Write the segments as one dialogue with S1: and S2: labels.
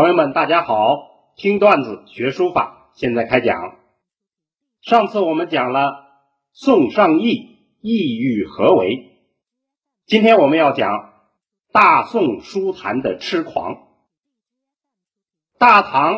S1: 朋友们，大家好！听段子学书法，现在开讲。上次我们讲了宋尚义意欲何为，今天我们要讲大宋书坛的痴狂。大唐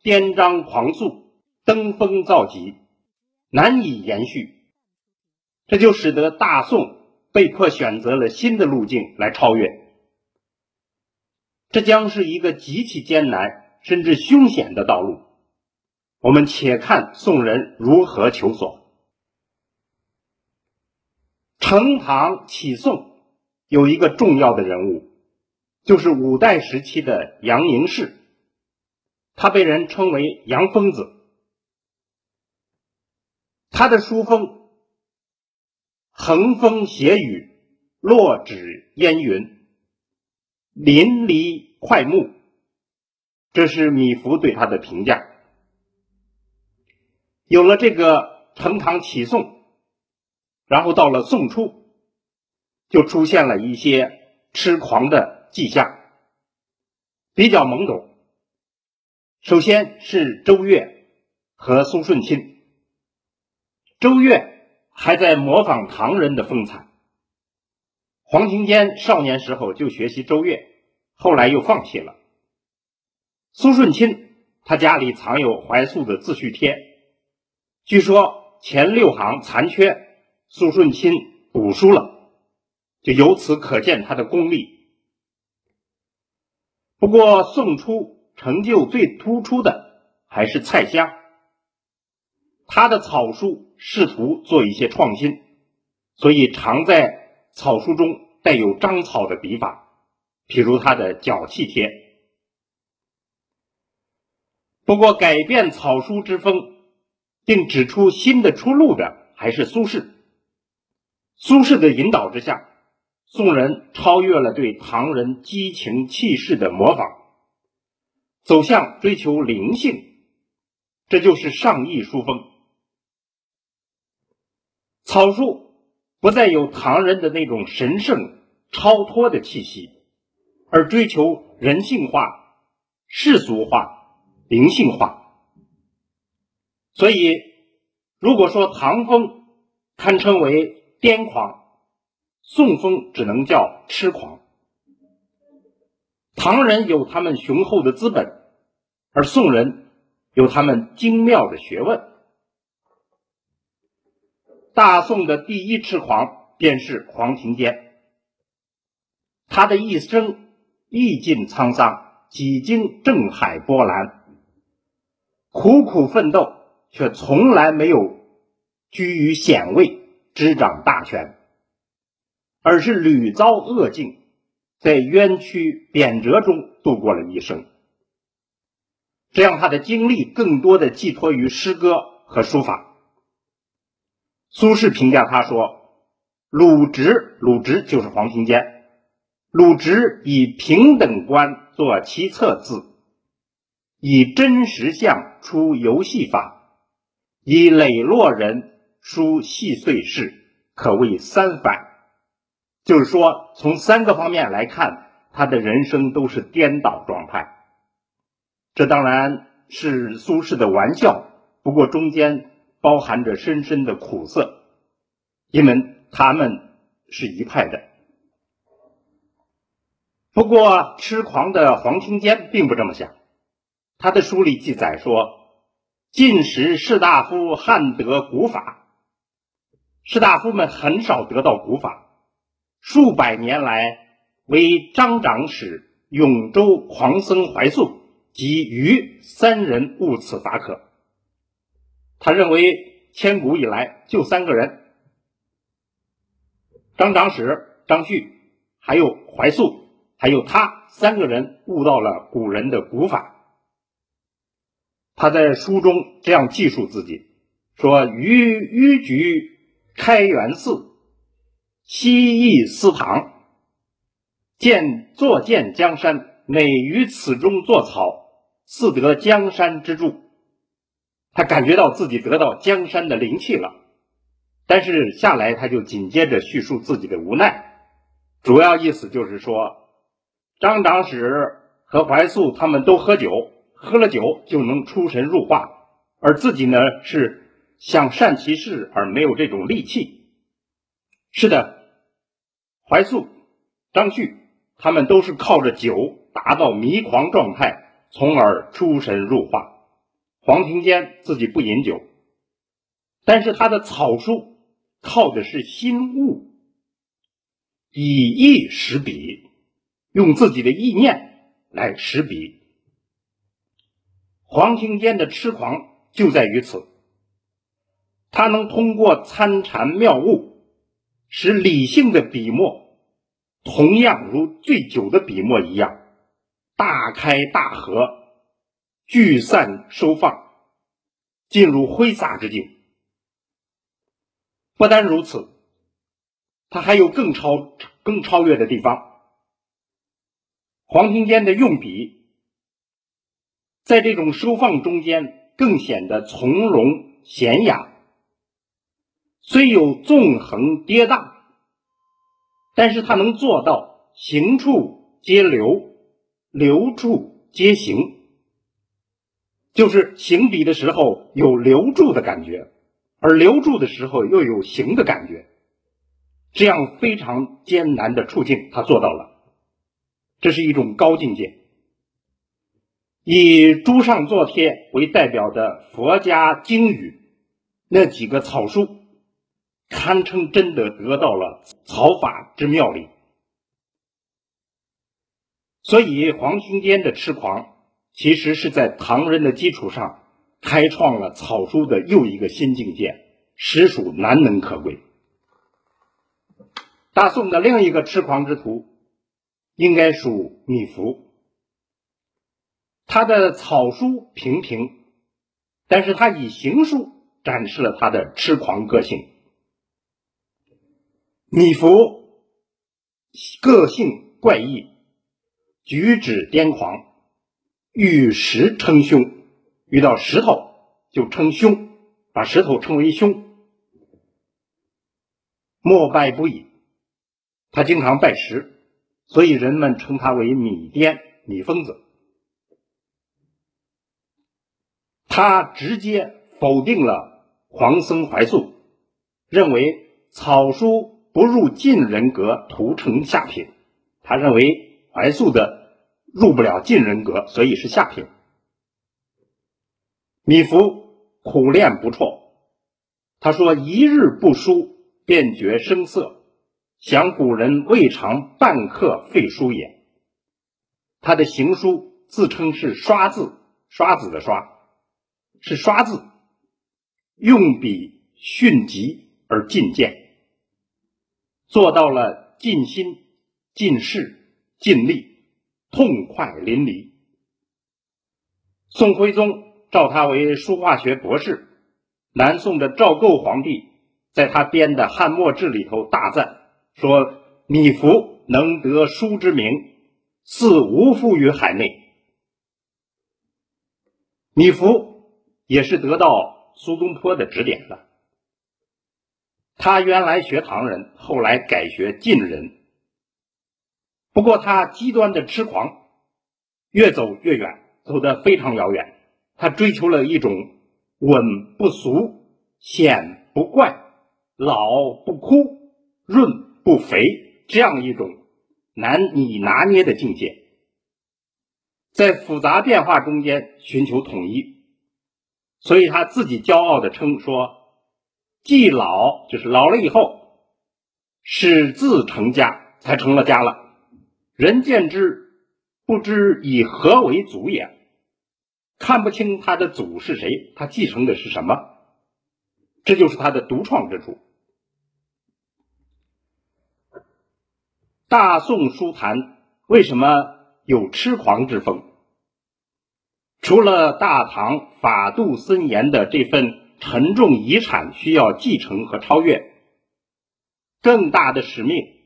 S1: 颠张狂速，登峰造极，难以延续，这就使得大宋被迫选择了新的路径来超越。这将是一个极其艰难甚至凶险的道路。我们且看宋人如何求索。成唐起宋有一个重要的人物，就是五代时期的杨凝式，他被人称为杨疯子。他的书风横风斜雨，落纸烟云。淋漓快目，这是米芾对他的评价。有了这个成唐起宋，然后到了宋初，就出现了一些痴狂的迹象，比较懵懂。首先是周越和苏舜钦，周越还在模仿唐人的风采。黄庭坚少年时候就学习周越，后来又放弃了。苏舜钦他家里藏有怀素的自序帖，据说前六行残缺，苏舜钦补书了，就由此可见他的功力。不过宋初成就最突出的还是蔡襄，他的草书试图做一些创新，所以常在。草书中带有章草的笔法，譬如他的脚气帖。不过，改变草书之风，并指出新的出路的还是苏轼。苏轼的引导之下，宋人超越了对唐人激情气势的模仿，走向追求灵性，这就是上意书风。草书。不再有唐人的那种神圣超脱的气息，而追求人性化、世俗化、灵性化。所以，如果说唐风堪称为癫狂，宋风只能叫痴狂。唐人有他们雄厚的资本，而宋人有他们精妙的学问。大宋的第一痴狂便是黄庭坚，他的一生历尽沧桑，几经政海波澜，苦苦奋斗，却从来没有居于显位，执掌大权，而是屡遭恶境，在冤屈贬谪中度过了一生。这样，他的精力更多的寄托于诗歌和书法。苏轼评价他说：“鲁直，鲁直就是黄庭坚。鲁直以平等观作其策字，以真实相出游戏法，以磊落人书细碎事，可谓三反。就是说，从三个方面来看，他的人生都是颠倒状态。这当然是苏轼的玩笑，不过中间。”包含着深深的苦涩，因为他们是一派的。不过，痴狂的黄庭坚并不这么想。他的书里记载说，晋时士大夫罕得古法，士大夫们很少得到古法。数百年来，为张长史、永州狂僧怀素及余三人悟此法可。他认为，千古以来就三个人：张长史、张旭，还有怀素，还有他三个人悟到了古人的古法。他在书中这样记述自己说：“于虞举开元寺，西翼司堂，见坐见江山，每于此中作草，似得江山之助。”他感觉到自己得到江山的灵气了，但是下来他就紧接着叙述自己的无奈，主要意思就是说，张长史和怀素他们都喝酒，喝了酒就能出神入化，而自己呢是想善其事而没有这种力气。是的，怀素、张旭他们都是靠着酒达到迷狂状态，从而出神入化。黄庭坚自己不饮酒，但是他的草书靠的是心悟，以意识笔，用自己的意念来识笔。黄庭坚的痴狂就在于此，他能通过参禅妙悟，使理性的笔墨同样如醉酒的笔墨一样大开大合。聚散收放，进入挥洒之境。不单如此，他还有更超、更超越的地方。黄庭坚的用笔，在这种收放中间更显得从容娴雅。虽有纵横跌宕，但是他能做到行处皆流，流处皆行。就是行笔的时候有留住的感觉，而留住的时候又有行的感觉，这样非常艰难的处境，他做到了，这是一种高境界。以朱上座帖为代表的佛家经语，那几个草书，堪称真的得到了草法之妙理。所以黄庭坚的痴狂。其实是在唐人的基础上，开创了草书的又一个新境界，实属难能可贵。大宋的另一个痴狂之徒，应该属米芾。他的草书平平，但是他以行书展示了他的痴狂个性。米芾个性怪异，举止癫狂。遇石称凶，遇到石头就称凶，把石头称为凶，膜拜不已。他经常拜石，所以人们称他为米癫、米疯子。他直接否定了黄僧怀素，认为草书不入晋人格，徒成下品。他认为怀素的。入不了晋人格，所以是下品。米芾苦练不辍，他说：“一日不书，便觉声色，想古人未尝半刻废书也。”他的行书自称是刷字，刷子的刷，是刷字，用笔迅疾而进见，做到了尽心、尽事、尽力。痛快淋漓。宋徽宗召他为书画学博士。南宋的赵构皇帝在他编的《汉墨志》里头大赞说：“米芾能得书之名，似无负于海内。”米芾也是得到苏东坡的指点的。他原来学唐人，后来改学晋人。不过他极端的痴狂，越走越远，走得非常遥远。他追求了一种稳不俗、显不怪、老不枯、润不肥这样一种难以拿捏的境界，在复杂变化中间寻求统一。所以他自己骄傲的称说：“既老就是老了以后，始自成家，才成了家了。”人见之，不知以何为祖也，看不清他的祖是谁，他继承的是什么，这就是他的独创之处。大宋书坛为什么有痴狂之风？除了大唐法度森严的这份沉重遗产需要继承和超越，更大的使命。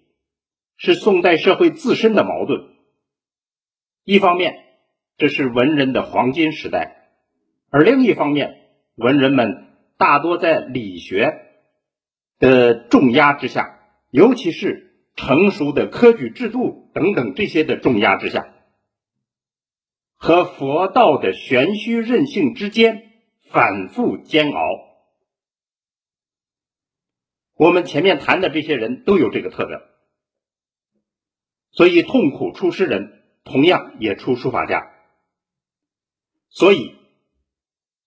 S1: 是宋代社会自身的矛盾。一方面，这是文人的黄金时代；而另一方面，文人们大多在理学的重压之下，尤其是成熟的科举制度等等这些的重压之下，和佛道的玄虚任性之间反复煎熬。我们前面谈的这些人都有这个特征，所以痛苦出诗人同样也出书法家。所以，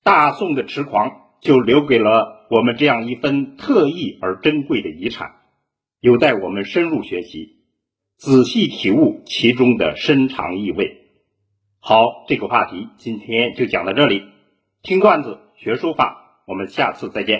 S1: 大宋的痴狂就留给了我们这样一份特异而珍贵的遗产，有待我们深入学习，仔细体悟其中的深长意味。好，这个话题今天就讲到这里。听段子学书法，我们下次再见。